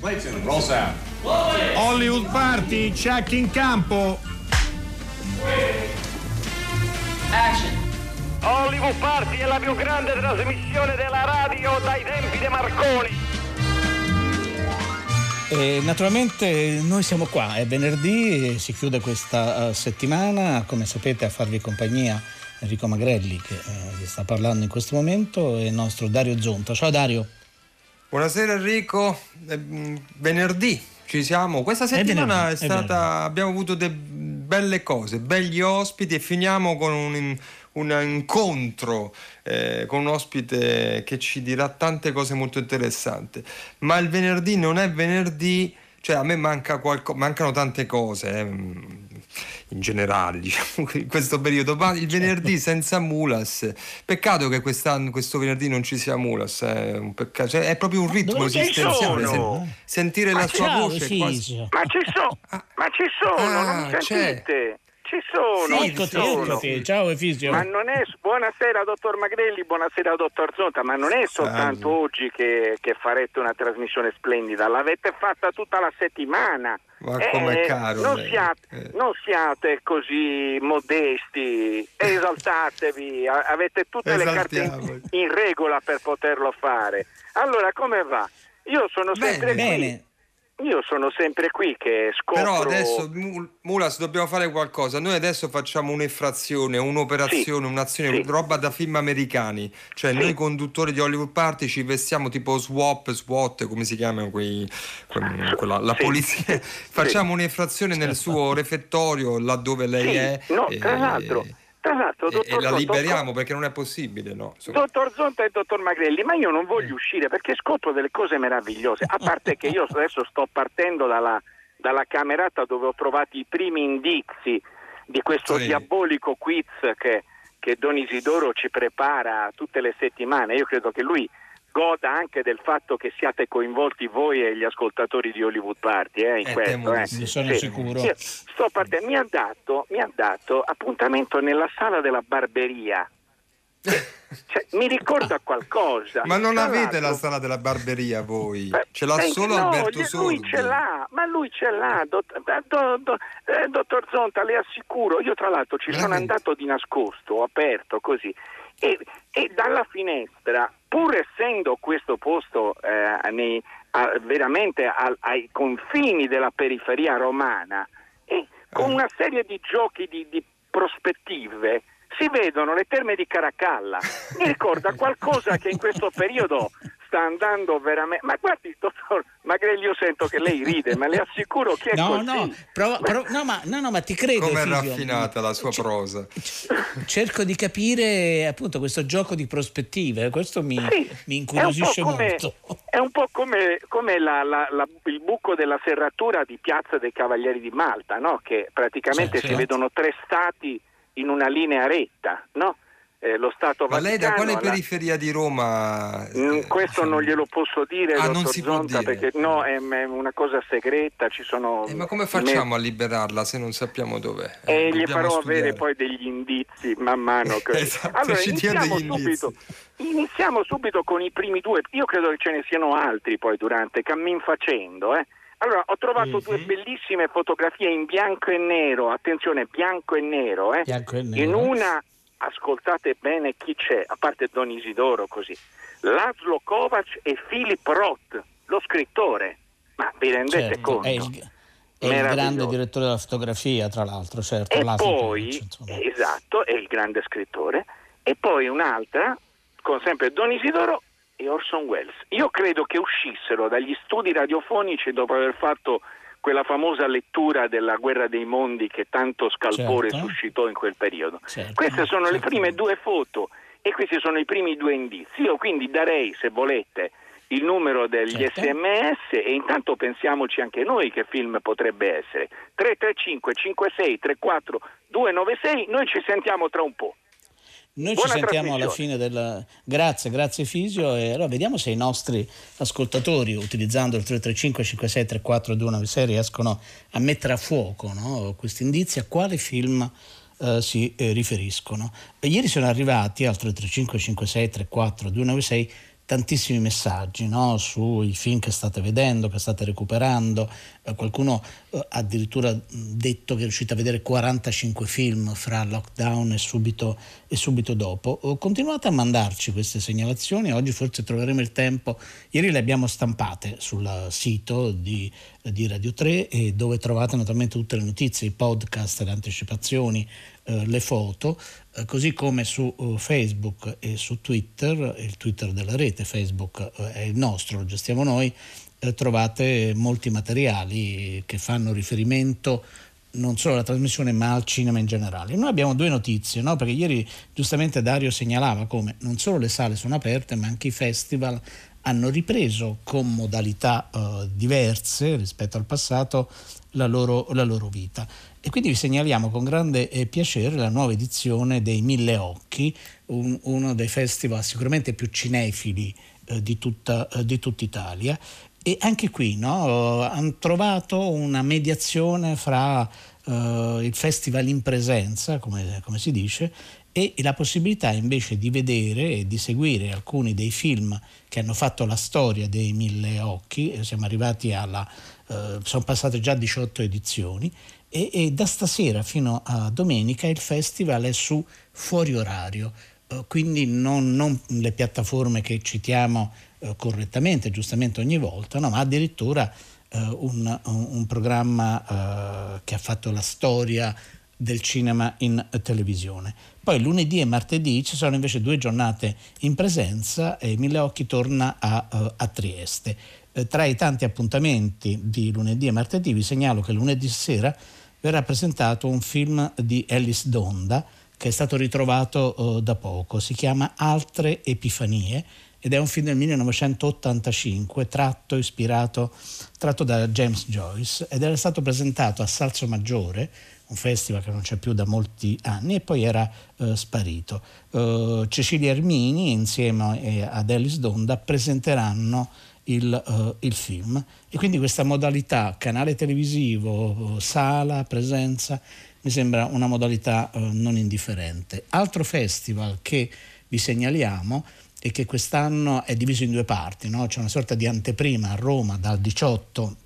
Clayton, sound. Hollywood Party, check in campo. Action. Hollywood Party è la più grande trasmissione della radio dai tempi di Marconi. E naturalmente noi siamo qua, è venerdì, si chiude questa uh, settimana, come sapete a farvi compagnia Enrico Magrelli che uh, vi sta parlando in questo momento e il nostro Dario Zonta. Ciao Dario. Buonasera Enrico, è venerdì ci siamo. Questa settimana è, è stata, abbiamo avuto delle belle cose, belli ospiti e finiamo con un un incontro eh, con un ospite che ci dirà tante cose molto interessanti. Ma il venerdì non è venerdì, cioè a me manca qualco, mancano tante cose. Eh, in generale, diciamo, in questo periodo. Ma il venerdì certo. senza Mulas, peccato che quest'anno, questo venerdì non ci sia Mulas, è, un peccato. Cioè, è proprio un ritmo esistenziale. Sen- sentire ma la sua voce. Quasi... Ma ci sono, ma ci sono, ah, non mi sentite? Ci sono, sì, ci sono. Ciao Efisio. Ma non è, buonasera dottor Magrelli, buonasera dottor Zonta, ma non è soltanto Salve. oggi che, che, farete una trasmissione splendida, l'avete fatta tutta la settimana. Ma eh, com'è caro. Non siate, eh. non siate, così modesti, esaltatevi, avete tutte le carte in, in, regola per poterlo fare. Allora, come va? Io sono sempre bene, qui. Bene. Io sono sempre qui che scopro... Però adesso, Mulas, dobbiamo fare qualcosa. Noi adesso facciamo un'infrazione, un'operazione, sì. un'azione, sì. roba da film americani. Cioè sì. noi conduttori di Hollywood Party ci vestiamo tipo swap, SWAT, come si chiamano quei... Quella, la polizia. facciamo un'infrazione nel suo refettorio, laddove lei è. No, tra l'altro... L'altro, e, e la liberiamo Zonta, perché non è possibile, no? Dottor Zonta e dottor Magrelli, ma io non voglio eh. uscire perché scopro delle cose meravigliose. A parte che io adesso sto partendo dalla, dalla camerata dove ho trovato i primi indizi di questo sì. diabolico quiz che, che Don Isidoro ci prepara tutte le settimane. Io credo che lui goda anche del fatto che siate coinvolti voi e gli ascoltatori di Hollywood Party eh, in eh, questo. Eh. Ne sono sì. sicuro. Io sto partendo, mi ha, dato, mi ha dato appuntamento nella sala della barberia. Cioè, mi ricorda qualcosa. Ma non avete la sala della barberia voi? Beh, ce l'ha solo no, Alberto Sordi. Lui ce l'ha, ma lui ce l'ha, dott- eh, do- do- eh, dottor Zonta, le assicuro. Io tra l'altro ci sono andato di nascosto, ho aperto così e, e dalla finestra, pur essendo questo posto eh, nei, a, veramente a, ai confini della periferia romana, e con eh. una serie di giochi di, di prospettive, si vedono le terme di Caracalla. Mi ricorda qualcosa che in questo periodo sta andando veramente. Ma guardi, dottor Magrelli, io sento che lei ride, ma le assicuro che è no, così. No, prova, prova, no, ma, no, no, ma ti credo. Come è raffinata la sua prosa. Cerco di capire appunto questo gioco di prospettive, questo mi, sì, mi incuriosisce come, molto. È un po' come, come la, la, la, il buco della serratura di Piazza dei Cavalieri di Malta, no? che praticamente certo, si certo. vedono tre stati in una linea retta, no? Eh, lo Stato Ma Vaticano... lei da quale periferia di Roma? Mm, questo non glielo posso dire, ah, non si Zonta, può dire. perché no, è, è, una cosa segreta, ci sono... Eh, ma come facciamo me... a liberarla se non sappiamo dov'è? Eh, eh gli farò studiare. avere poi degli indizi man mano. Che... esatto, allora, iniziamo subito, iniziamo subito con i primi due, io credo che ce ne siano altri poi durante, cammin facendo, eh. Allora, ho trovato mm-hmm. due bellissime fotografie in bianco e nero, attenzione, bianco e nero, eh? bianco e nero. In una ascoltate bene chi c'è, a parte Don Isidoro così, Laszlo Kovac e Philip Roth, lo scrittore. Ma vi rendete certo, conto? È il, è il grande direttore della fotografia, tra l'altro, certo. E poi, Kovac, esatto, è il grande scrittore. E poi un'altra, con sempre Don Isidoro e Orson Welles. Io credo che uscissero dagli studi radiofonici dopo aver fatto quella famosa lettura della guerra dei mondi che tanto scalpore certo. suscitò in quel periodo. Certo. Queste sono certo. le prime due foto e questi sono i primi due indizi. Io quindi darei, se volete, il numero degli certo. sms e intanto pensiamoci anche noi che film potrebbe essere. 335 56 34 296, noi ci sentiamo tra un po'. Noi Buona ci sentiamo alla fine del... Grazie, grazie Fisio. E allora vediamo se i nostri ascoltatori, utilizzando il 335 5634 296, riescono a mettere a fuoco no? questi indizi a quale film eh, si eh, riferiscono. E ieri sono arrivati al 335 5634 296 tantissimi messaggi no? sui film che state vedendo, che state recuperando. Eh, qualcuno eh, addirittura detto che è riuscito a vedere 45 film fra lockdown e subito, e subito dopo. Eh, continuate a mandarci queste segnalazioni, oggi forse troveremo il tempo. Ieri le abbiamo stampate sul sito di, di Radio 3 dove trovate naturalmente tutte le notizie, i podcast, le anticipazioni, eh, le foto, eh, così come su eh, Facebook e su Twitter, il Twitter della rete, Facebook è il nostro, lo gestiamo noi, trovate molti materiali che fanno riferimento non solo alla trasmissione ma al cinema in generale. Noi abbiamo due notizie, no? perché ieri giustamente Dario segnalava come non solo le sale sono aperte ma anche i festival hanno ripreso con modalità uh, diverse rispetto al passato la loro, la loro vita. E quindi vi segnaliamo con grande eh, piacere la nuova edizione dei Mille Occhi, un, uno dei festival sicuramente più cinefili eh, di, tutta, eh, di tutta Italia. E anche qui no, hanno trovato una mediazione fra uh, il festival in presenza, come, come, si dice, e la possibilità invece di vedere e di seguire alcuni dei film che hanno fatto la storia dei Mille Occhi. Siamo arrivati alla. Uh, sono passate già 18 edizioni e, e, da stasera fino a domenica il festival è su fuori orario, eh, quindi non, non, le piattaforme che citiamo eh, correttamente, giustamente ogni volta, no, ma addirittura eh, un, un, programma eh, che ha fatto la storia del cinema in televisione. Poi lunedì e martedì ci sono invece due giornate in presenza e Mille Occhi torna a, eh, a Trieste. Eh, tra i tanti appuntamenti di lunedì e martedì vi segnalo che lunedì sera verrà presentato un film di Alice Donda che è stato ritrovato uh, da poco. Si chiama Altre Epifanie ed è un film del 1985 tratto, ispirato, tratto da James Joyce ed era stato presentato a Salso Maggiore, un festival che non c'è più da molti anni e poi era uh, sparito. Uh, Cecilia Ermini insieme ad Alice Donda presenteranno il, uh, il, film e quindi questa modalità canale televisivo, sala, presenza mi sembra una modalità uh, non indifferente. Altro festival che vi segnaliamo e che quest'anno è diviso in due parti, no? c'è una sorta di anteprima a Roma dal 18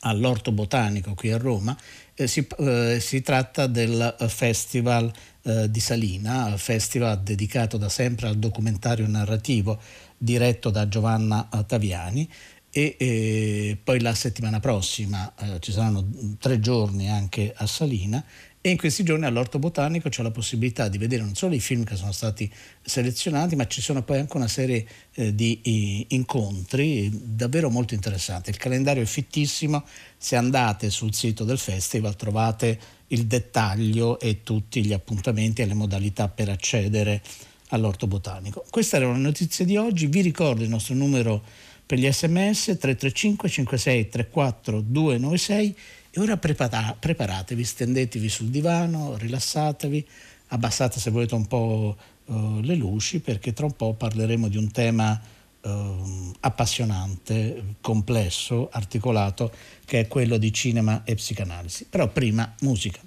all'Orto Botanico qui a Roma, eh, si, eh, si, tratta del Festival eh, di Salina, festival dedicato da sempre al documentario narrativo diretto da Giovanna Taviani e, e poi la settimana prossima eh, ci saranno tre giorni anche a Salina e in questi giorni all'Orto Botanico c'è la possibilità di vedere non solo i film che sono stati selezionati, ma ci sono poi anche una serie eh, di i, incontri davvero molto interessanti. Il calendario è fittissimo, se andate sul sito del festival trovate il dettaglio e tutti gli appuntamenti e le modalità per accedere all'orto botanico. Queste erano le notizie di oggi, vi ricordo il nostro numero per gli sms 335 56 34 296 e ora prepara- preparatevi, stendetevi sul divano, rilassatevi, abbassate se volete un po' uh, le luci perché tra un po' parleremo di un tema uh, appassionante, complesso, articolato che è quello di cinema e psicanalisi. Però prima musica.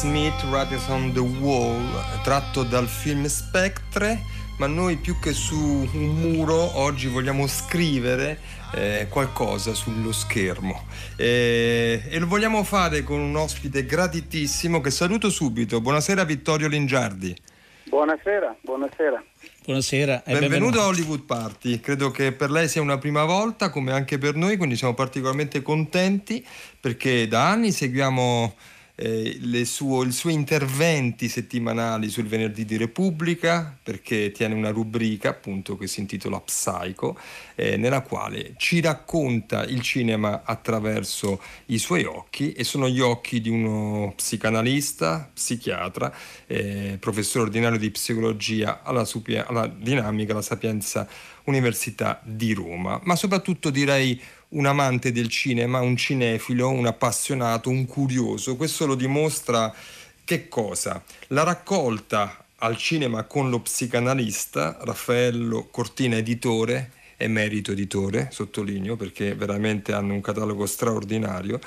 Smith Writings on the Wall, tratto dal film Spectre, ma noi più che su un muro oggi vogliamo scrivere eh, qualcosa sullo schermo eh, e lo vogliamo fare con un ospite graditissimo che saluto subito. Buonasera Vittorio Lingiardi. Buonasera, buonasera. Buonasera. Benvenuto, benvenuto a Hollywood Party. Credo che per lei sia una prima volta, come anche per noi, quindi siamo particolarmente contenti perché da anni seguiamo eh, suo, i suoi interventi settimanali sul venerdì di Repubblica, perché tiene una rubrica appunto che si intitola Psycho, eh, nella quale ci racconta il cinema attraverso i suoi occhi e sono gli occhi di uno psicanalista, psichiatra, eh, professore ordinario di psicologia alla, supia, alla dinamica, alla Sapienza Università di Roma, ma soprattutto direi un amante del cinema, un cinefilo, un appassionato, un curioso. Questo lo dimostra che cosa? La raccolta al cinema con lo psicanalista Raffaello Cortina Editore emerito editore, sottolineo, perché veramente hanno un catalogo straordinario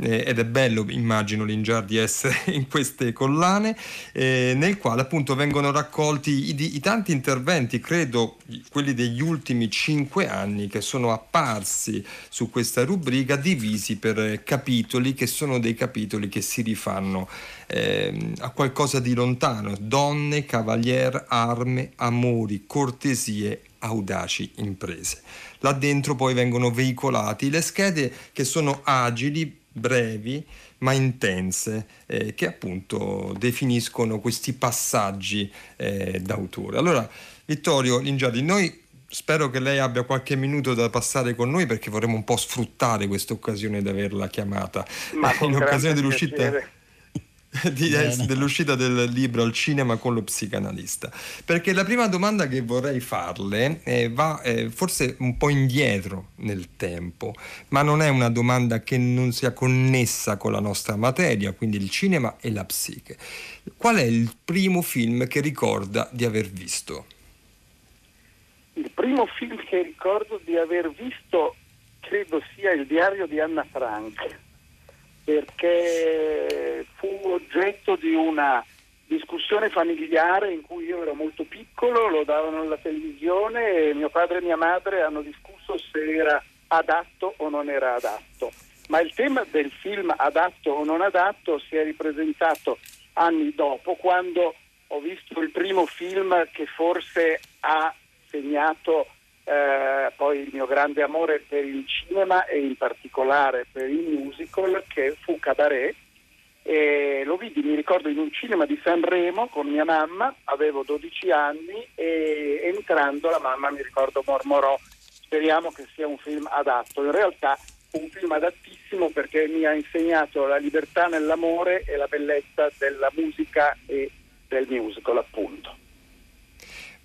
eh, ed è bello, immagino, Lingiar di essere in queste collane, eh, nel quale appunto vengono raccolti i, i, tanti interventi, credo quelli degli ultimi cinque anni che sono apparsi su questa rubrica, divisi per capitoli che sono dei capitoli che si rifanno eh, a qualcosa di lontano, donne, cavalier, arme, amori, cortesie, audaci imprese. Là dentro poi vengono veicolati le schede che sono agili, brevi, ma intense, eh, che appunto definiscono questi passaggi eh, d'autore. Allora, Vittorio Lingiardi, noi spero che lei abbia qualche minuto da passare con noi perché vorremmo un po' sfruttare questa occasione di averla chiamata ma in occasione dell'uscita. Piacere dell'uscita del libro al cinema con lo psicanalista. Perché la prima domanda che vorrei farle eh, va eh, forse un po' indietro nel tempo, ma non è una domanda che non sia connessa con la nostra materia, quindi il cinema e la psiche. Qual è il primo film che ricorda di aver visto? Il primo film che ricordo di aver visto credo sia il diario di Anna Frank perché fu oggetto di una discussione familiare in cui io ero molto piccolo, lo davano alla televisione e mio padre e mia madre hanno discusso se era adatto o non era adatto. Ma il tema del film adatto o non adatto si è ripresentato anni dopo, quando ho visto il primo film che forse ha segnato eh, poi il mio grande amore per il cinema e in particolare per il musical che fu Cabaret. E lo vidi, mi ricordo, in un cinema di Sanremo con mia mamma, avevo 12 anni e entrando la mamma, mi ricordo, mormorò speriamo che sia un film adatto. In realtà un film adattissimo perché mi ha insegnato la libertà nell'amore e la bellezza della musica e del musical, appunto.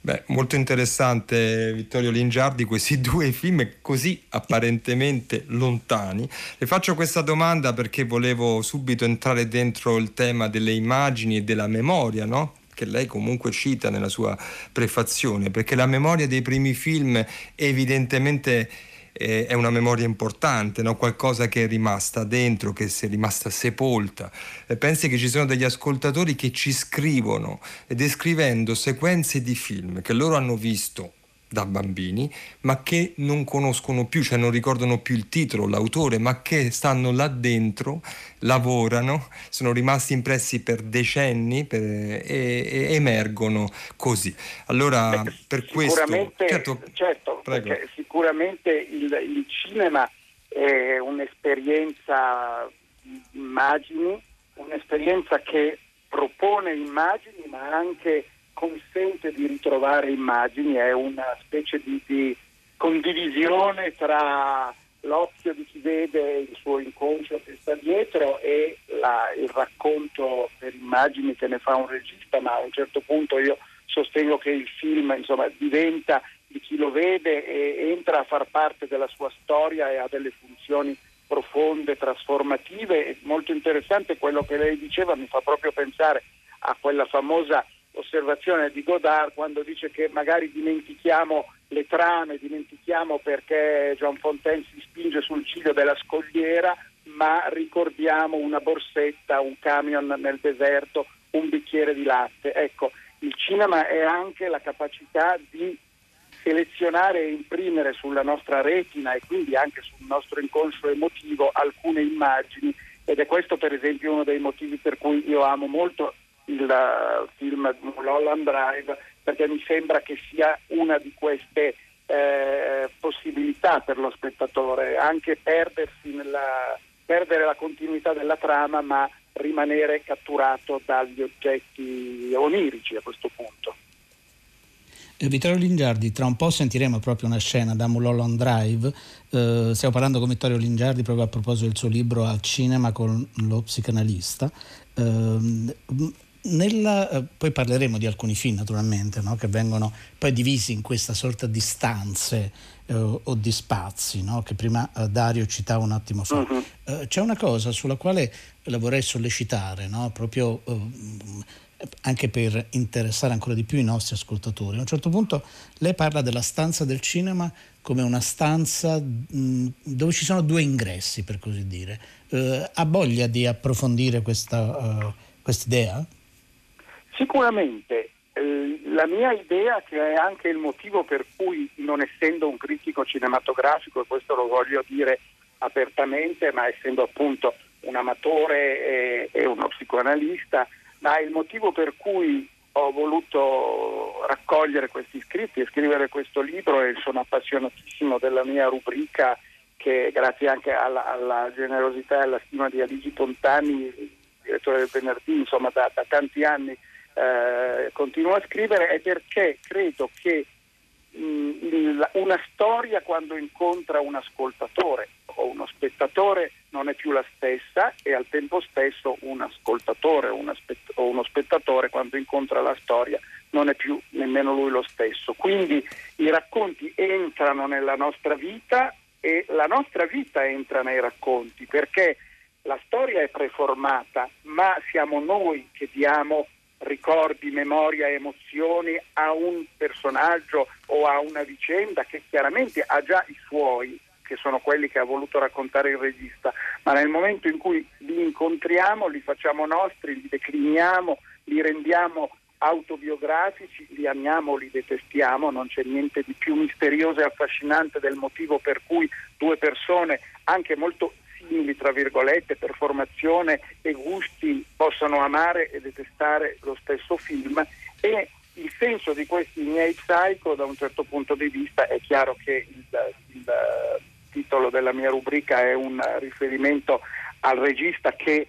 Beh, molto interessante Vittorio Lingiardi questi due film così apparentemente lontani. Le faccio questa domanda perché volevo subito entrare dentro il tema delle immagini e della memoria, no? che lei comunque cita nella sua prefazione, perché la memoria dei primi film evidentemente eh, è una memoria importante, no? qualcosa che è rimasta dentro, che è rimasta sepolta. E pensi che ci sono degli ascoltatori che ci scrivono descrivendo sequenze di film che loro hanno visto da bambini, ma che non conoscono più, cioè non ricordano più il titolo, l'autore, ma che stanno là dentro, lavorano, sono rimasti impressi per decenni per, e, e, emergono così. Allora, per questo... Certo, certo sicuramente il, il cinema è un'esperienza immagini, un'esperienza che propone immagini ma anche consente di ritrovare immagini, è una specie di, di condivisione tra l'occhio di chi vede il suo inconscio che sta dietro e la, il racconto per immagini che ne fa un regista, ma a un certo punto io sostengo che il film insomma, diventa di chi lo vede e entra a far parte della sua storia e ha delle funzioni profonde, trasformative. È molto interessante quello che lei diceva, mi fa proprio pensare a quella famosa osservazione di Godard quando dice che magari dimentichiamo le trame, dimentichiamo perché John Fontaine si spinge sul ciglio della scogliera, ma ricordiamo una borsetta, un camion nel deserto, un bicchiere di latte. Ecco, il cinema è anche la capacità di selezionare e imprimere sulla nostra retina e quindi anche sul nostro inconscio emotivo alcune immagini ed è questo per esempio uno dei motivi per cui io amo molto il film Mulholland Drive perché mi sembra che sia una di queste eh, possibilità per lo spettatore, anche perdersi nella, perdere la continuità della trama ma rimanere catturato dagli oggetti onirici a questo punto. Eh, Vittorio Lingiardi, tra un po' sentiremo proprio una scena da Mulholland Drive. Eh, stiamo parlando con Vittorio Lingiardi proprio a proposito del suo libro Al cinema con lo psicanalista. Eh, nella, eh, poi parleremo di alcuni film naturalmente no? che vengono poi divisi in questa sorta di stanze eh, o di spazi no? che prima eh, Dario citava un attimo fa. Uh-huh. c'è una cosa sulla quale la vorrei sollecitare no? proprio anche per interessare ancora di più i nostri ascoltatori. A un certo punto lei parla della stanza del cinema come una stanza mh, dove ci sono due ingressi, per così dire. Uh, ha voglia di approfondire questa uh, idea? Sicuramente. Eh, la mia idea, che è anche il motivo per cui, non essendo un critico cinematografico, e questo lo voglio dire apertamente, ma essendo appunto un amatore e, uno psicoanalista, ma il motivo per cui ho voluto raccogliere questi scritti e scrivere questo libro e sono appassionatissimo della mia rubrica che grazie anche alla, alla generosità e alla stima di Aligi Pontani, direttore del venerdì, insomma da, da tanti anni eh, continuo a scrivere, è perché credo che una storia quando incontra un ascoltatore o uno spettatore non è più la stessa e al tempo stesso un ascoltatore o uno spettatore quando incontra la storia non è più nemmeno lui lo stesso. Quindi i racconti entrano nella nostra vita e la nostra vita entra nei racconti perché la storia è preformata, ma siamo noi che diamo ricordi, memoria, emozioni a un personaggio o a una vicenda che chiaramente ha già i suoi, che sono quelli che ha voluto raccontare il regista, ma nel momento in cui li incontriamo, li facciamo nostri, li decliniamo, li rendiamo autobiografici, li amiamo, li detestiamo, non c'è niente di più misterioso e affascinante del motivo per cui due persone anche molto simili, tra virgolette, per formazione e gusti possano amare e detestare lo stesso film e il senso di questi miei psycho da un certo punto di vista è chiaro che il, il titolo della mia rubrica è un riferimento al regista che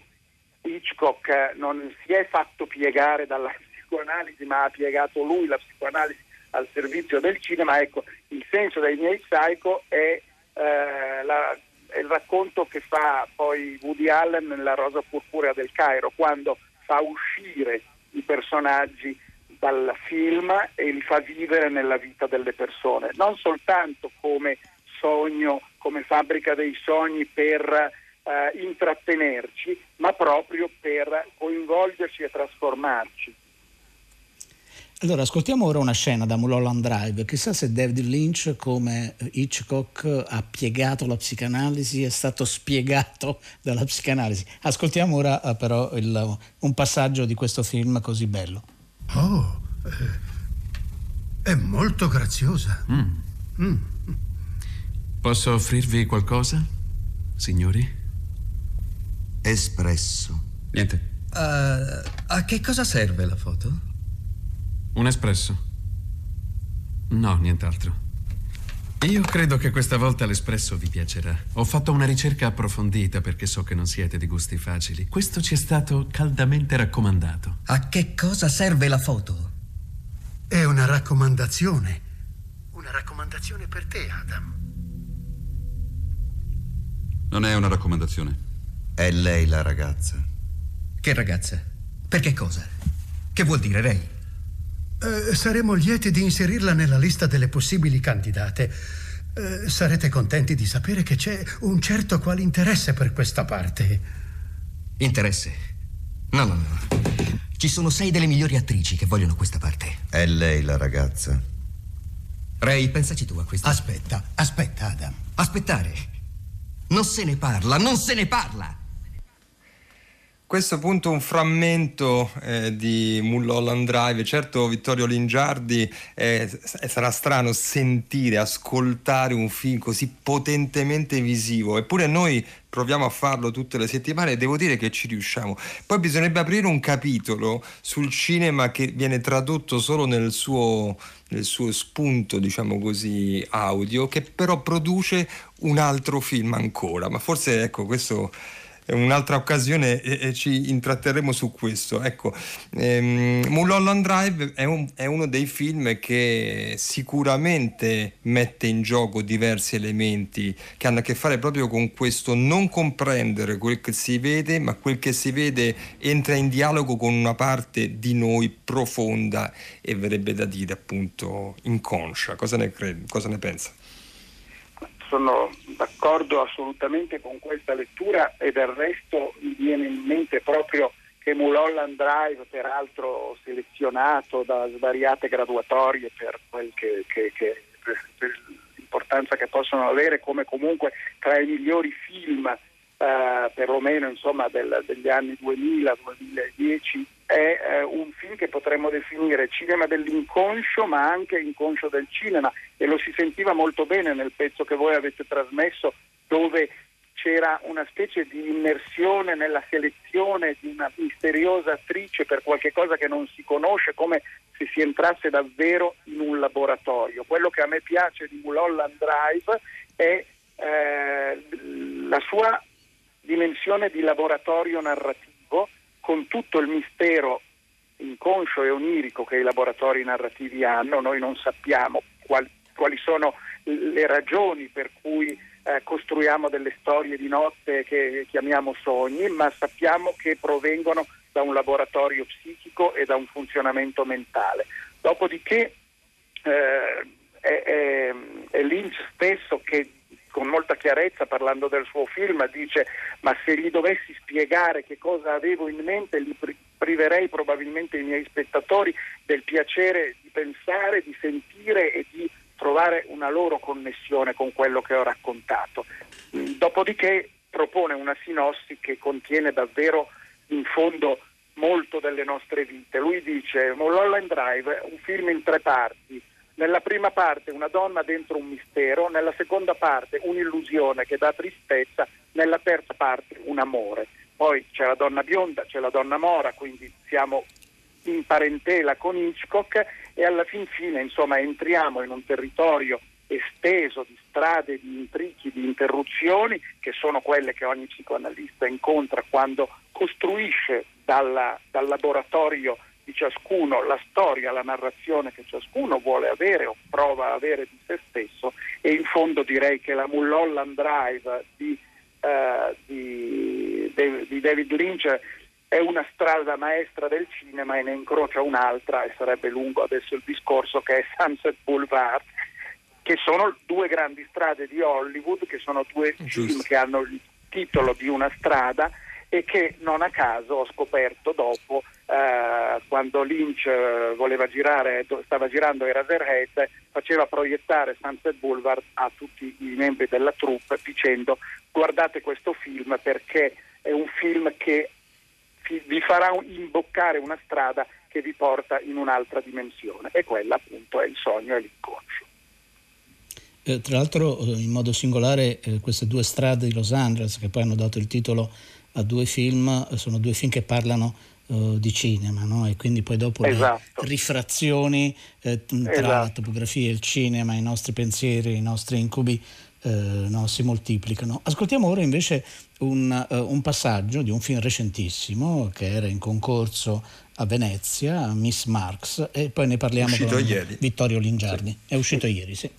Hitchcock non si è fatto piegare dalla psicoanalisi ma ha piegato lui la psicoanalisi al servizio del cinema. Ecco il senso dei miei psycho è eh, la è il racconto che fa poi Woody Allen nella Rosa Purpurea del Cairo, quando fa uscire i personaggi dal film e li fa vivere nella vita delle persone, non soltanto come sogno, come fabbrica dei sogni per eh, intrattenerci, ma proprio per coinvolgerci e trasformarci. Allora, ascoltiamo ora una scena da Mulholland Drive. Chissà se David Lynch, come Hitchcock, ha piegato la psicanalisi, è stato spiegato dalla psicanalisi. Ascoltiamo ora eh, però il, un passaggio di questo film così bello. Oh, eh, è molto graziosa. Mm. Mm. Posso offrirvi qualcosa, signori? Espresso. Niente. Uh, a che cosa serve la foto? Un espresso? No, nient'altro. Io credo che questa volta l'espresso vi piacerà. Ho fatto una ricerca approfondita perché so che non siete di gusti facili. Questo ci è stato caldamente raccomandato. A che cosa serve la foto? È una raccomandazione. Una raccomandazione per te, Adam. Non è una raccomandazione. È lei la ragazza. Che ragazza? Per che cosa? Che vuol dire lei? Eh, saremo lieti di inserirla nella lista delle possibili candidate. Eh, sarete contenti di sapere che c'è un certo qual interesse per questa parte. Interesse? No, no, no. Ci sono sei delle migliori attrici che vogliono questa parte. È lei la ragazza. Ray, pensaci tu a questo. Aspetta, aspetta, Adam. Aspettare? Non se ne parla, non se ne parla! Questo appunto un frammento eh, di Mulholland Drive. Certo, Vittorio Lingiardi eh, sarà strano sentire, ascoltare un film così potentemente visivo, eppure noi proviamo a farlo tutte le settimane e devo dire che ci riusciamo. Poi bisognerebbe aprire un capitolo sul cinema che viene tradotto solo nel suo, nel suo spunto, diciamo così, audio, che però produce un altro film ancora. Ma forse ecco, questo un'altra occasione e, e, ci intratterremo su questo. Ecco, ehm, Mulholland Drive è, un, è, uno dei film che sicuramente mette in gioco diversi elementi che hanno a che fare proprio con questo non comprendere quel che si vede, ma quel che si vede entra in dialogo con una parte di noi profonda e verrebbe da dire appunto inconscia. Cosa ne, credi, cosa ne pensa? Sono d'accordo assolutamente con questa lettura e del resto mi viene in mente proprio che Mulholland Drive, peraltro selezionato da svariate graduatorie per, che, che, che, per l'importanza che possono avere come comunque tra i migliori film eh, perlomeno insomma, del, degli anni 2000-2010 è eh, un film che potremmo definire cinema dell'inconscio ma anche inconscio del cinema e lo si sentiva molto bene nel pezzo che voi avete trasmesso dove c'era una specie di immersione nella selezione di una misteriosa attrice per qualche cosa che non si conosce, come se si entrasse davvero in un laboratorio. Quello che a me piace di Mulholland Drive è eh, la sua dimensione di laboratorio narrativo con tutto il mistero inconscio e onirico che i laboratori narrativi hanno, noi non sappiamo quali, quali sono le ragioni per cui eh, costruiamo delle storie di notte che chiamiamo sogni, ma sappiamo che provengono da un laboratorio psichico e da un funzionamento mentale. Dopodiché eh, è, è, è Lynch stesso che con molta chiarezza parlando del suo film dice ma se gli dovessi spiegare che cosa avevo in mente li priverei probabilmente i miei spettatori del piacere di pensare, di sentire e di trovare una loro connessione con quello che ho raccontato. Dopodiché propone una sinossi che contiene davvero in fondo molto delle nostre vite. Lui dice Mulholland Drive un film in tre parti nella prima parte una donna dentro un mistero, nella seconda parte un'illusione che dà tristezza, nella terza parte un amore. Poi c'è la donna bionda, c'è la donna mora, quindi siamo in parentela con Hitchcock e alla fin fine insomma entriamo in un territorio esteso di strade, di intrighi, di interruzioni che sono quelle che ogni psicoanalista incontra quando costruisce dalla, dal laboratorio di ciascuno, la storia, la narrazione che ciascuno vuole avere o prova a avere di se stesso e in fondo direi che la Mulholland Drive di, uh, di, di David Lynch è una strada maestra del cinema e ne incrocia un'altra, e sarebbe lungo adesso il discorso, che è Sunset Boulevard, che sono due grandi strade di Hollywood, che sono due Giusto. film che hanno il titolo di una strada e che non a caso ho scoperto dopo eh, quando Lynch eh, girare, stava girando Eraserhead, faceva proiettare Sunset Boulevard a tutti i membri della troupe dicendo guardate questo film perché è un film che vi farà imboccare una strada che vi porta in un'altra dimensione e quella appunto è il sogno e l'inconscio. Eh, tra l'altro eh, in modo singolare eh, queste due strade di Los Angeles che poi hanno dato il titolo a due film, sono due film che parlano uh, di cinema no? e quindi poi dopo esatto. le rifrazioni eh, tra esatto. la topografia, il cinema, i nostri pensieri, i nostri incubi eh, no, si moltiplicano. Ascoltiamo ora invece un, uh, un, passaggio di un film recentissimo che era in concorso a Venezia, Miss Marx, e poi ne parliamo con ieri. Vittorio Lingiardi. Sì. È uscito sì. ieri, sì.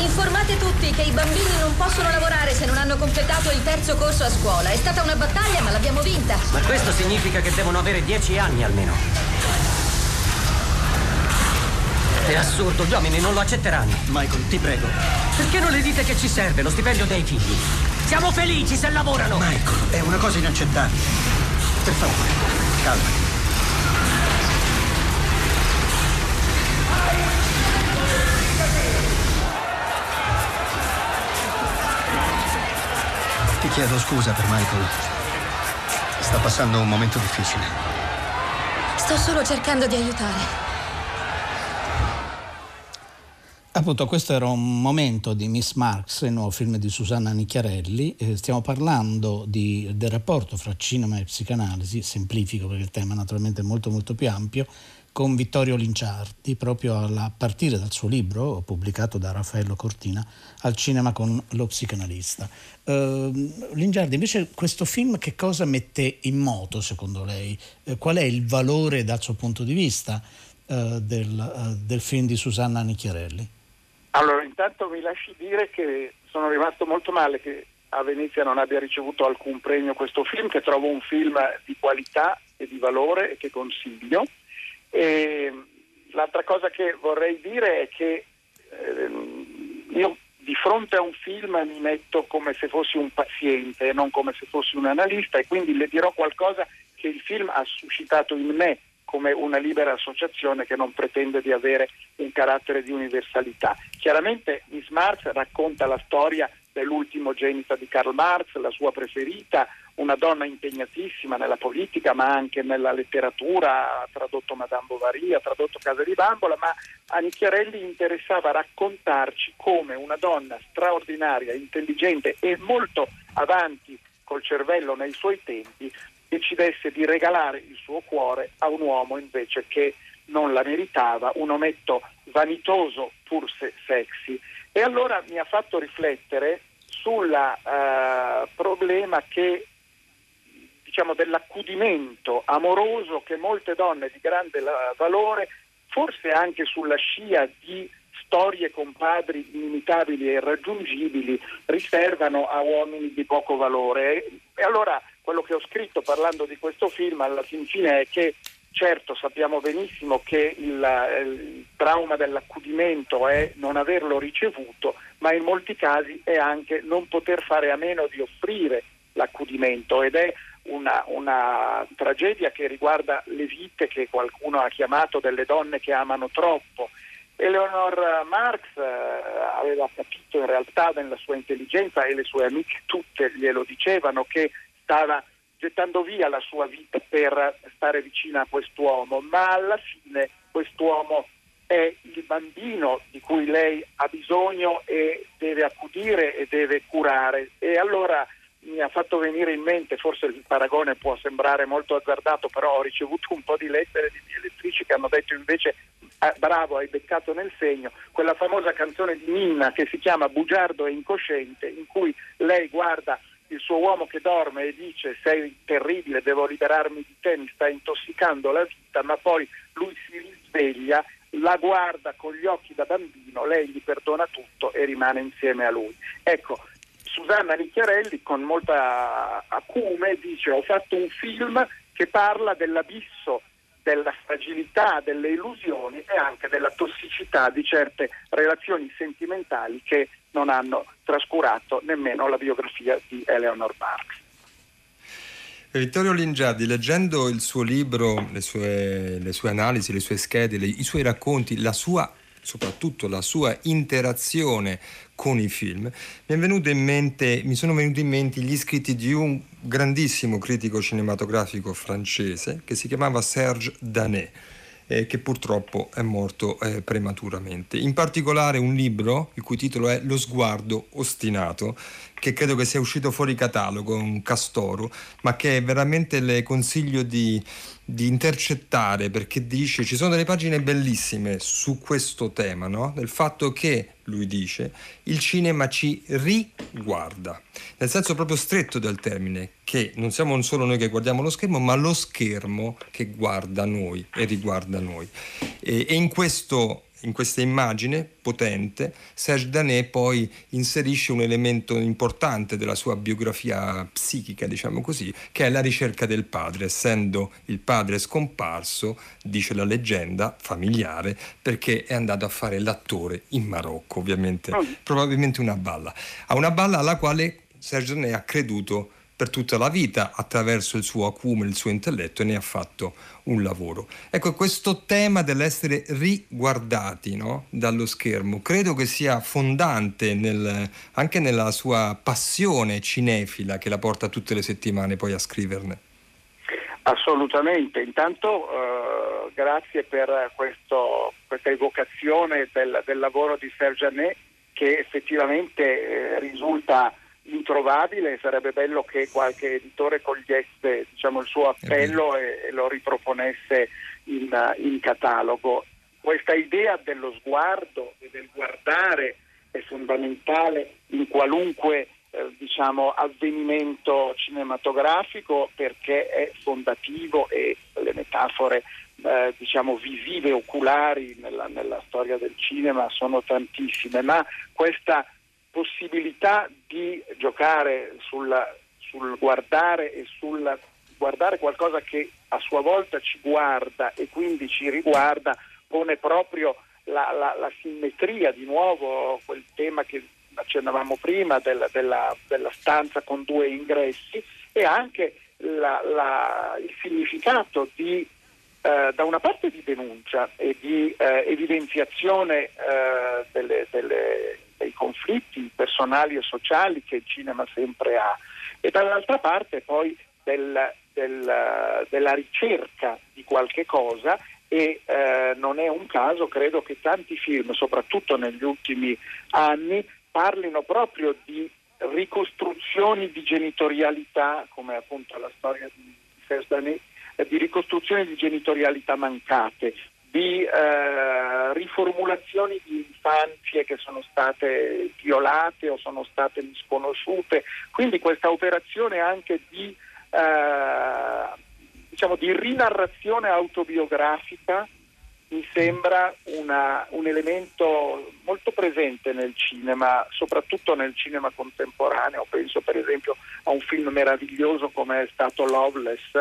Informate tutti che i bambini non possono lavorare se non hanno completato il terzo corso a scuola. È stata una battaglia, ma l'abbiamo vinta. Ma questo significa che devono avere dieci anni almeno. È assurdo, gli uomini non lo accetteranno. Michael, ti prego. Perché non le dite che ci serve lo stipendio dei figli? Siamo felici se lavorano. Michael, è una cosa inaccettabile. Per favore, calmati. Chiedo scusa per Michael. Sta passando un momento difficile. Sto solo cercando di aiutare. Appunto, questo era un momento di Miss Marx, il nuovo film di Susanna Nicchiarelli. Eh, stiamo parlando di, del rapporto fra cinema e psicanalisi, semplifico perché il tema naturalmente è molto molto più ampio, con Vittorio Linciardi, proprio a partire dal suo libro, pubblicato da Raffaello Cortina, Al cinema con lo psicanalista. Uh, Linciardi, invece questo film che cosa mette in moto secondo lei? Uh, qual è il valore dal suo punto di vista uh, del, del film di Susanna Nicchiarelli? Allora, intanto mi lasci dire che sono rimasto molto male che a Venezia non abbia ricevuto alcun premio questo film, che trovo un film di qualità e di valore e che consiglio. E l'altra cosa che vorrei dire è che eh, io di fronte a un film mi metto come se fossi un paziente e non come se fossi un analista e quindi le dirò qualcosa che il film ha suscitato in me come una libera associazione che non pretende di avere un carattere di universalità. Chiaramente Miss Marx racconta la storia dell'ultimo genita di Karl Marx, la sua preferita, una donna impegnatissima nella politica ma anche nella letteratura, ha tradotto Madame Bovary, ha tradotto Casa di Bambola, ma a Nicchiarelli interessava raccontarci come una donna straordinaria, intelligente e molto avanti col cervello nei suoi tempi decidesse di regalare il suo cuore a un uomo invece che non la meritava, un ometto vanitoso pur se sexy. E allora mi ha fatto riflettere sul uh, problema che, diciamo, dell'accudimento amoroso che molte donne di grande valore, forse anche sulla scia di storie con padri inimitabili e irraggiungibili, riservano a uomini di poco valore. E allora quello che ho scritto parlando di questo film alla fin fine è che certo sappiamo benissimo che il, il, trauma dell'accudimento è non averlo ricevuto, ma in molti casi è anche non poter fare a meno di offrire l'accudimento ed è una, una tragedia che riguarda le vite che qualcuno ha chiamato delle donne che amano troppo. Eleonor Marx eh, aveva capito in realtà nella sua intelligenza e le sue amiche tutte glielo dicevano che stava gettando via la sua vita per stare vicina a quest'uomo, ma alla fine quest'uomo è il bambino di cui lei ha bisogno e deve accudire e deve curare. E allora mi ha fatto venire in mente, forse il paragone può sembrare molto azzardato, però ho ricevuto un po' di lettere di miei lettrici che hanno detto invece ah, bravo, hai beccato nel segno, quella famosa canzone di Minna che si chiama Bugiardo e incosciente, in cui lei guarda il suo uomo che dorme e dice sei terribile, devo liberarmi di te, mi stai intossicando la vita, ma poi lui si risveglia, la guarda con gli occhi da bambino, lei gli perdona tutto e rimane insieme a lui. Ecco, Susanna Nicchiarelli con molta acume dice ho fatto un film che parla dell'abisso della fragilità, delle illusioni e anche della tossicità di certe relazioni sentimentali che non hanno trascurato nemmeno la biografia di Eleanor Marx. Vittorio Lingiardi, leggendo il suo libro, le sue, le sue analisi, le sue schede, le, i suoi racconti, la sua soprattutto la sua interazione con i film, mi, mente, mi, sono venuti in mente gli scritti di un grandissimo critico cinematografico francese che si chiamava Serge Danet eh, che purtroppo è morto eh, prematuramente. In particolare un libro il cui titolo è Lo sguardo ostinato, che credo che sia uscito fuori catalogo, un castoro, ma che veramente le consiglio di, di intercettare perché dice ci sono delle pagine bellissime su questo tema, no? del fatto che, lui dice, il cinema ci riguarda, nel senso proprio stretto del termine, che non siamo solo noi che guardiamo lo schermo, ma lo schermo che guarda noi e riguarda noi. E, e in questo in questa immagine potente, Serge Danet poi inserisce un elemento importante della sua biografia psichica, diciamo così, che è la ricerca del padre, essendo il padre scomparso, dice la leggenda familiare, perché è andato a fare l'attore in Marocco, ovviamente, probabilmente una balla. A una balla alla quale Serge Danet ha creduto per tutta la vita attraverso il suo acume, il suo intelletto e ne ha fatto un lavoro. Ecco, questo tema dell'essere riguardati no? dallo schermo credo che sia fondante nel, anche nella sua passione cinefila che la porta tutte le settimane poi a scriverne. Assolutamente, intanto eh, grazie per questo, questa evocazione del, del, lavoro di Serge Anet che effettivamente eh, risulta introvabile, sarebbe bello che qualche editore cogliesse diciamo, il suo appello e, e, lo riproponesse in, in catalogo. Questa idea dello sguardo e del guardare è fondamentale in qualunque eh, diciamo, avvenimento cinematografico perché è fondativo e le metafore eh, diciamo, visive, oculari nella, nella storia del cinema sono tantissime, ma questa possibilità di giocare sul, sul guardare e sul guardare qualcosa che a sua volta ci guarda e quindi ci riguarda pone proprio la, la, la simmetria, di nuovo quel tema che accennavamo prima della, della, della stanza con due ingressi e anche la, il significato di eh, da una parte di denuncia e di eh, evidenziazione eh, delle, delle dei conflitti personali e sociali che il cinema sempre ha. E dall'altra parte poi del, del, della ricerca di qualche cosa e eh, non è un caso, credo che tanti film, soprattutto negli ultimi anni, parlino proprio di ricostruzioni di genitorialità, come appunto la storia di Serge di ricostruzioni di genitorialità mancate, di eh, riformulazioni di infanzie che sono state violate o sono state misconosciute, quindi questa operazione anche di, eh, diciamo, di rinarrazione autobiografica mi sembra una, un elemento molto presente nel cinema, soprattutto nel cinema contemporaneo. Penso per esempio a un film meraviglioso come è stato Loveless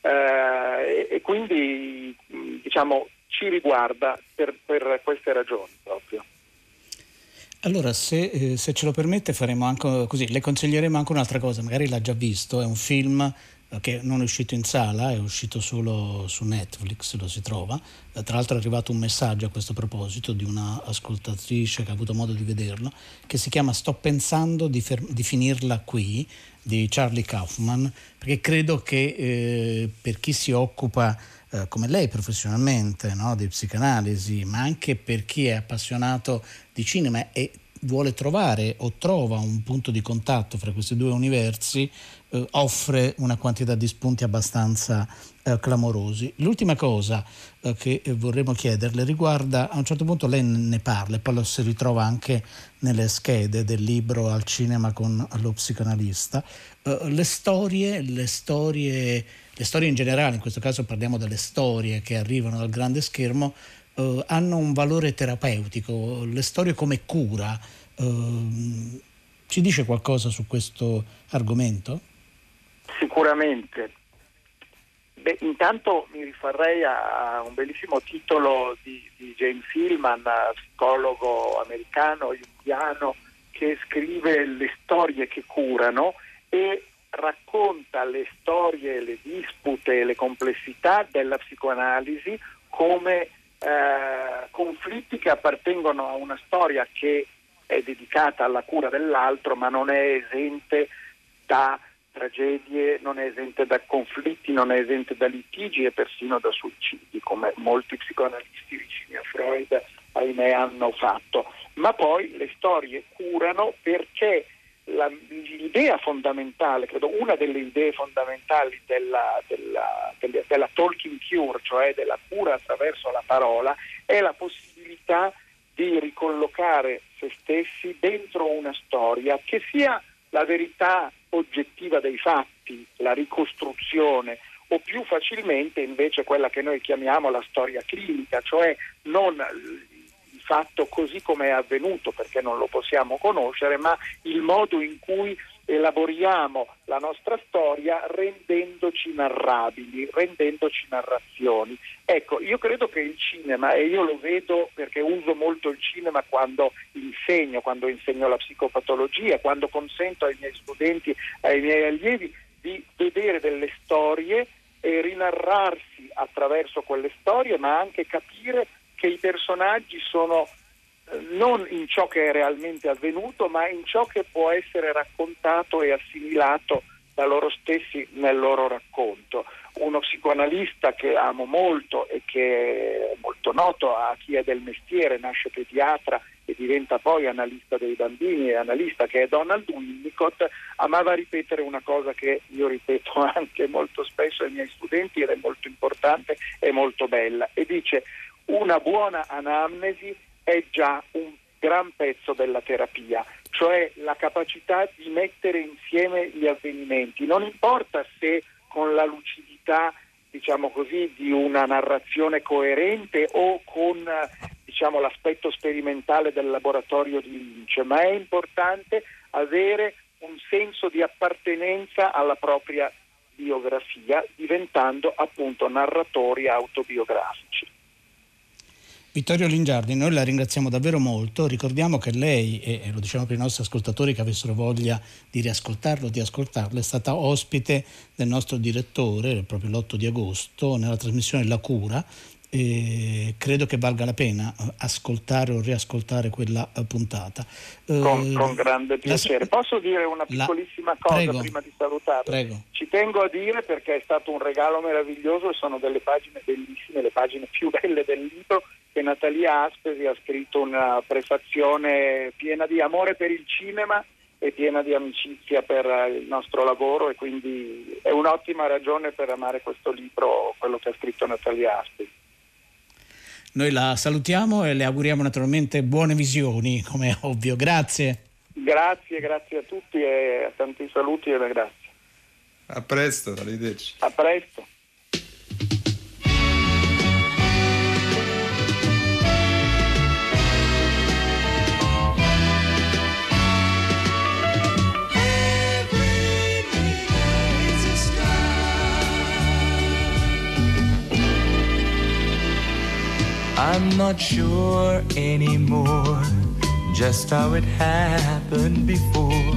eh, e, e, quindi diciamo, ci riguarda per, per queste ragioni proprio. Allora, se, eh, se, ce lo permette, faremo anche così. Le consiglieremo anche un'altra cosa, magari l'ha già visto, è un film eh, che non è uscito in sala, è uscito solo su Netflix, lo si trova. Eh, tra l'altro è arrivato un messaggio a questo proposito di una ascoltatrice che ha avuto modo di vederlo, che si chiama Sto pensando di, fer- di finirla qui, di Charlie Kaufman, perché credo che eh, per chi si occupa eh, come lei professionalmente no? di psicanalisi, ma anche per chi è appassionato di cinema e vuole trovare o trova un punto di contatto fra questi due universi, eh, offre una quantità di spunti abbastanza eh, clamorosi. L'ultima cosa eh, che vorremmo chiederle riguarda, a un certo punto lei ne parla e poi lo si ritrova anche nelle schede del libro Al cinema con lo psicanalista, eh, le storie, le storie le storie in generale, in questo caso parliamo delle storie che arrivano dal grande schermo, eh, hanno un valore terapeutico, le storie come cura. Eh, ci dice qualcosa su questo argomento? Sicuramente. Beh, intanto mi rifarrei a un bellissimo titolo di, di James Hillman, psicologo americano, indiano, che scrive le storie che curano e racconta le storie, le dispute, le complessità della psicoanalisi come eh, conflitti che appartengono a una storia che è dedicata alla cura dell'altro ma non è esente da tragedie, non è esente da conflitti, non è esente da litigi e persino da suicidi, come molti psicoanalisti vicini a Freud, ahimè, hanno fatto. Ma poi le storie curano perché la, l'idea fondamentale, credo una delle idee fondamentali della, della, della, della, talking cure, cioè della cura attraverso la parola, è la possibilità di ricollocare se stessi dentro una storia che sia la verità oggettiva dei fatti, la ricostruzione, o più facilmente invece quella che noi chiamiamo la storia clinica, cioè non fatto così come è avvenuto, perché non lo possiamo conoscere, ma il modo in cui elaboriamo la nostra storia rendendoci narrabili, rendendoci narrazioni. Ecco, io credo che il cinema, e io lo vedo perché uso molto il cinema quando insegno, quando insegno la psicopatologia, quando consento ai miei studenti, ai miei allievi vedere delle storie e rinarrarsi attraverso quelle storie, ma anche capire che i personaggi sono eh, non in ciò che è realmente avvenuto, ma in ciò che può essere raccontato e assimilato da loro stessi nel loro racconto. Uno psicoanalista che amo molto e che è molto noto a chi è del mestiere, nasce pediatra e diventa poi analista dei bambini e analista che è Donald Winnicott, amava ripetere una cosa che io ripeto anche molto spesso ai miei studenti ed è molto importante e molto bella e dice una buona anamnesi è già un gran pezzo della terapia, cioè la capacità di mettere insieme gli avvenimenti. Non importa se con la lucidità diciamo così, di una narrazione coerente o con diciamo, l'aspetto sperimentale del laboratorio di Lynch, ma è importante avere un senso di appartenenza alla propria biografia, diventando appunto narratori autobiografici. Vittorio Lingiardi, noi la ringraziamo davvero molto. Ricordiamo che lei, e lo diciamo per i nostri ascoltatori che avessero voglia di riascoltarlo, di ascoltarlo, è stata ospite del nostro direttore proprio l'8 di agosto nella trasmissione La Cura. E credo che valga la pena ascoltare o riascoltare quella puntata. Con, uh, con grande piacere. La... Posso dire una piccolissima la... cosa Prego. prima di salutare? Prego. Ci tengo a dire perché è stato un regalo meraviglioso e sono delle pagine bellissime, le pagine più belle del libro che Natalia Aspesi ha scritto una prefazione piena di amore per il cinema e piena di amicizia per il nostro lavoro e quindi è un'ottima ragione per amare questo libro, quello che ha scritto Natalia Aspesi. Noi la salutiamo e le auguriamo naturalmente buone visioni, come è ovvio. Grazie. Grazie, grazie a tutti e a tanti saluti e grazie. A presto, arrivederci. A presto. I'm not sure anymore just how it happened before.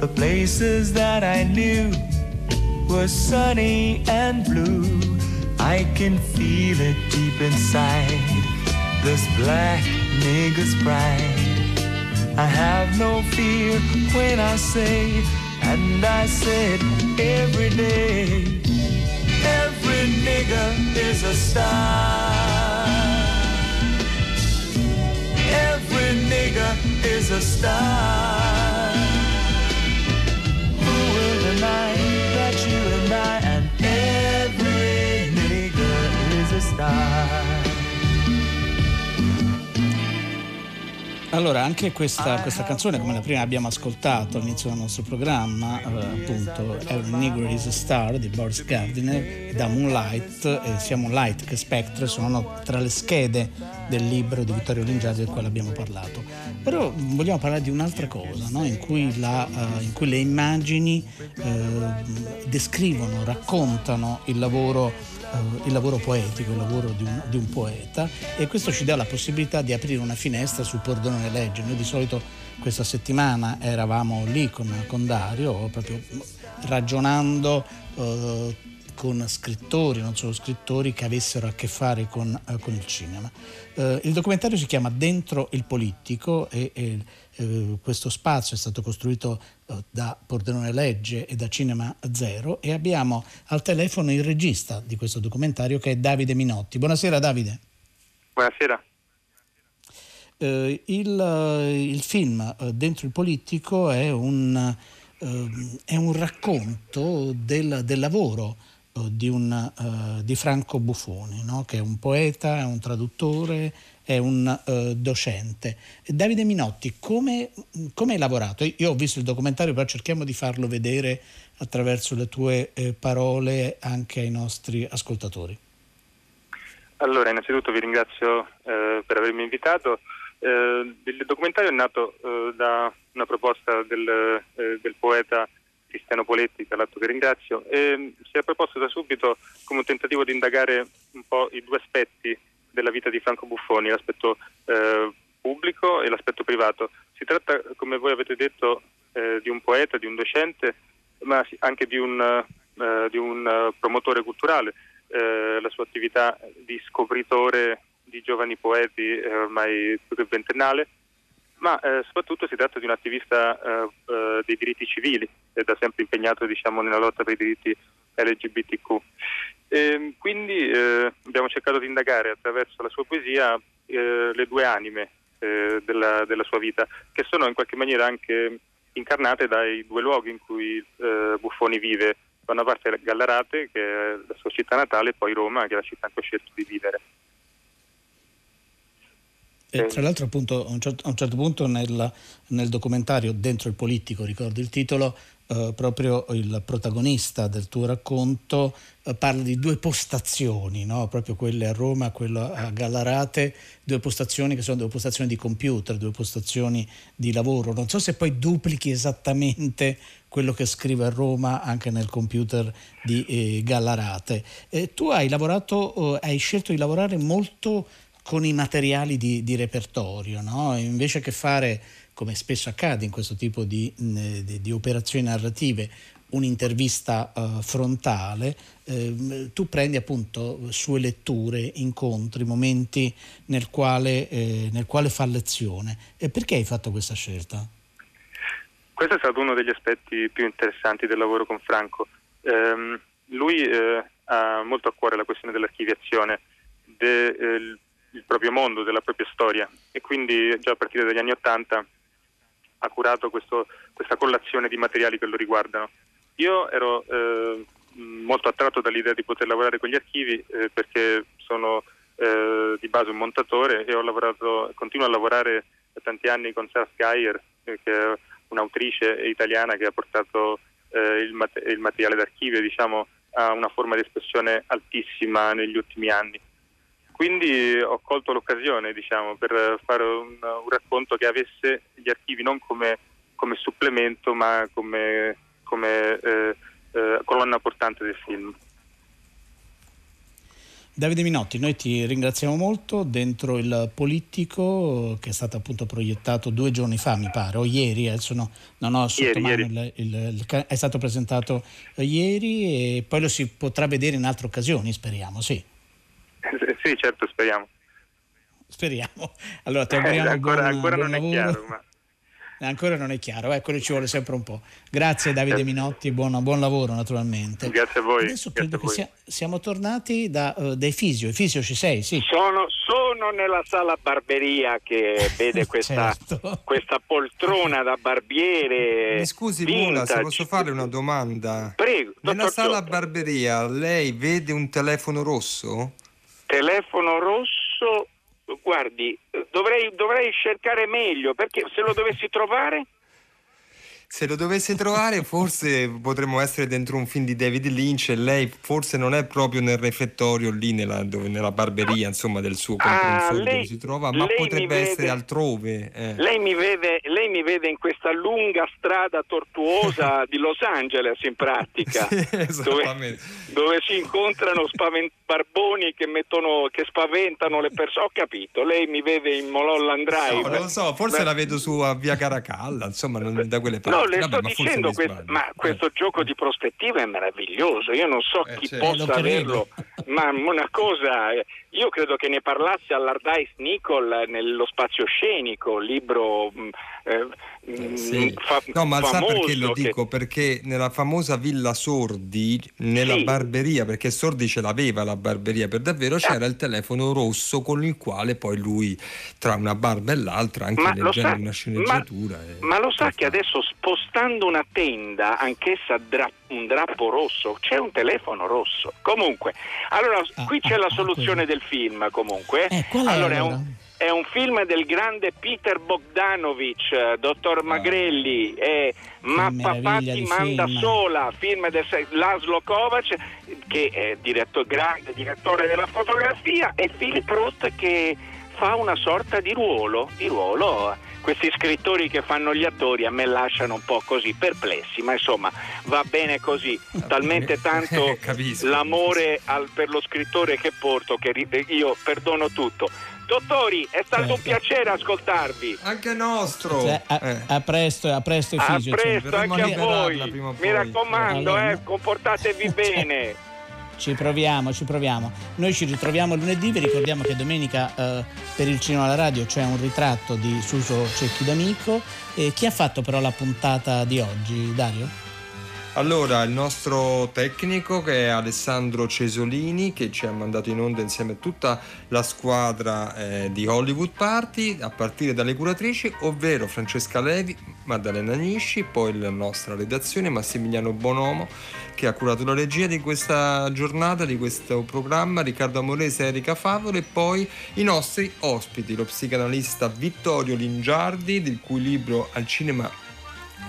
The places that I knew were sunny and blue. I can feel it deep inside this black nigger's pride. I have no fear when I say, and I said every day, every nigger is a star. Is a star. Who will deny Allora, anche questa, questa, canzone, come la prima abbiamo ascoltato all'inizio del nostro programma, eh, appunto Every Negro is a Star di Boris Gardiner da Moonlight, e sia Moonlight che Spectre sono tra le schede del libro di Vittorio Lingiardi del quale abbiamo parlato. Però vogliamo parlare di un'altra cosa, no? in, cui la, uh, in, cui le immagini uh, descrivono, raccontano il lavoro il lavoro poetico, il lavoro di un, di un, poeta e questo ci dà la possibilità di aprire una finestra sul Pordone legge. Noi di solito questa settimana eravamo lì con, con Dario proprio ragionando uh, con scrittori, non solo scrittori, che avessero a che fare con, uh, con il cinema. Uh, il documentario si chiama Dentro il politico e, e uh, questo spazio è stato costruito da Pordenone Legge e da Cinema Zero e abbiamo al telefono il regista di questo documentario che è Davide Minotti. Buonasera Davide. Buonasera. Il, il, film Dentro il politico è un, è un racconto del, del lavoro di, un, uh, di Franco Buffoni, no? che è un poeta, è un traduttore, è un uh, docente. Davide Minotti, come, come, hai lavorato? Io ho visto il documentario, però cerchiamo di farlo vedere attraverso le tue eh, parole anche ai nostri ascoltatori. Allora, innanzitutto vi ringrazio eh, per avermi invitato. Eh, il documentario è nato eh, da una proposta del, del poeta Cristiano Poletti, tra l'altro che ringrazio, e si è proposto da subito come un tentativo di indagare un po' i due aspetti della vita di Franco Buffoni, l'aspetto eh, pubblico e l'aspetto privato. Si tratta, come voi avete detto, eh, di un poeta, di un docente, ma anche di un, eh, di un uh, promotore culturale, eh, la sua attività di scopritore di giovani poeti è ormai più che ventennale, ma eh, soprattutto si tratta di un attivista eh, dei diritti civili, è da sempre impegnato diciamo, nella lotta per i diritti LGBTQ. E, ehm, quindi abbiamo cercato di indagare attraverso la sua poesia le due anime della, della sua vita, che sono in qualche maniera anche incarnate dai due luoghi in cui eh, Buffoni vive, da una parte Gallarate, che è la sua città natale, e poi Roma, che è la città cui ha scelto di vivere. E tra l'altro appunto a un certo, a un certo punto nel, nel, documentario Dentro il politico, ricordo il titolo, eh, proprio il protagonista del tuo racconto eh, parla di due postazioni, no? proprio quelle a Roma, quelle a Gallarate, due postazioni che sono due postazioni di computer, due postazioni di lavoro. Non so se poi duplichi esattamente quello che scrive a Roma anche nel computer di eh, Gallarate. Eh, tu hai lavorato, hai scelto di lavorare molto con i materiali di, di repertorio, no? invece che fare come spesso accade in questo tipo di, di, di operazioni narrative, un'intervista uh, frontale, eh, tu prendi appunto sue letture, incontri, momenti nel quale, eh, nel quale fa lezione. E perché hai fatto questa scelta? Questo è stato uno degli aspetti più interessanti del lavoro con Franco. Eh, lui eh, ha molto a cuore la questione dell'archiviazione del eh, proprio mondo, della propria storia e quindi già a partire dagli anni Ottanta ha curato questo, questa collazione di materiali che lo riguardano. Io ero eh, molto attratto dall'idea di poter lavorare con gli archivi eh, perché sono eh, di base un montatore e ho lavorato, continuo a lavorare da tanti anni con Sarah Geyer, eh, che è un'autrice italiana che ha portato eh, il, mat- il, materiale d'archivio diciamo, a una forma di espressione altissima negli ultimi anni. Quindi ho colto l'occasione diciamo, per fare un, un, racconto che avesse gli archivi non come, come supplemento ma come, come eh, eh, colonna portante del film. Davide Minotti, noi ti ringraziamo molto dentro il politico che è stato appunto proiettato due giorni fa, mi pare, o ieri, adesso no, non ho sotto ieri, mano ieri. Il, il, il, è stato presentato ieri e poi lo si potrà vedere in altre occasioni, speriamo, sì. Sì, certo, speriamo. Speriamo. Allora, ti auguriamo eh, ancora, buon, ancora buon non lavoro. è chiaro, ma... Ancora non è chiaro, ecco, ci vuole sempre un po'. Grazie Davide Minotti, buon, buon lavoro naturalmente. Grazie a voi. Adesso credo che sia, siamo tornati da, uh, dai Fisio. Fisio ci sei? Sì. Sono, sono nella sala barberia che vede questa, certo. questa poltrona da barbiere. Mi scusi Mula, se posso fare una domanda. Prego. Nella sala Giotto. barberia lei vede un telefono rosso? Telefono rosso, guardi, dovrei, dovrei cercare meglio perché se lo dovessi trovare se lo dovesse trovare forse potremmo essere dentro un film di David Lynch e lei forse non è proprio nel refettorio lì nella, dove, nella barberia insomma del suo comprensore ah, dove si trova ma potrebbe vede, essere altrove eh. lei, mi vede, lei, mi vede, in questa lunga strada tortuosa di Los Angeles in pratica sì, dove, dove, si incontrano spavent- barboni che, mettono, che, spaventano le persone ho capito lei mi vede in Mulholland Drive no, non lo so forse Beh. la vedo su a via Caracalla insomma non, da quelle parti no, le Vabbè, sto dicendo, questo, ma questo eh. gioco di prospettiva è meraviglioso. Io non so eh, chi certo. possa averlo, ma una cosa, io credo che ne parlasse all'Ardais Nicol nello spazio scenico, libro mm, eh, sì. fa, no, ma sa perché lo dico? Che... Perché nella famosa Villa Sordi, nella sì. barberia, perché Sordi ce l'aveva la barberia per davvero, c'era il telefono rosso con il quale poi lui, tra una barba e l'altra, anche ma leggendo sa, una sceneggiatura. Ma, ma lo sa che adesso spostando una tenda, anch'essa dra- un drappo rosso, c'è un telefono rosso. Comunque, allora ah, qui c'è ah, la ah, soluzione ah, del film comunque. Eh, allora, è, un, è un film del grande Peter Bogdanovich, eh, dottor ah. Magrelli, è Mappa Patti manda film. sola, film del Laszlo Kovac, che è diretto, grande direttore della fotografia, e Philip Roth che fa una sorta di ruolo, di ruolo questi scrittori che fanno gli attori a me lasciano un po' così perplessi, ma insomma va bene così, talmente tanto l'amore al, per lo scrittore che porto che io perdono tutto. Dottori, è stato Certo. un piacere ascoltarvi. Anche nostro. Cioè, a, a presto, a presto A Efisio. presto Verremo anche a voi. Mi raccomando, Allora, eh, no. comportatevi bene. Ci proviamo, ci proviamo. Noi ci ritroviamo lunedì, vi ricordiamo che domenica eh, per il Cinema alla Radio c'è un ritratto di Suso Cecchi d'Amico. E chi ha fatto però la puntata di oggi, Dario? Allora, il nostro tecnico che è Alessandro Cesolini, che ci ha mandato in onda insieme a tutta la squadra eh, di Hollywood Party, a partire dalle curatrici, ovvero Francesca Levi, Maddalena Nisci, poi la nostra redazione, Massimiliano Bonomo, che ha curato la regia di questa giornata, di questo programma, Riccardo Amorese Erika Favolo, e poi i nostri ospiti, lo psicanalista Vittorio Lingiardi, del cui libro Al cinema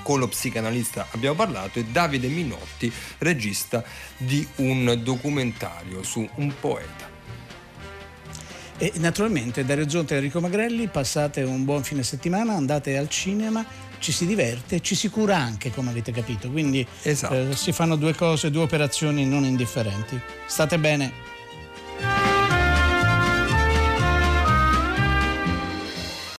con lo psicanalista abbiamo parlato e Davide Minotti, regista di un documentario su un poeta. E naturalmente Dario Zonta e Enrico Magrelli, passate un buon fine settimana, andate al cinema, ci si diverte, ci si cura anche, come avete capito. Quindi Esatto. eh, si fanno due cose, due operazioni non indifferenti. State bene.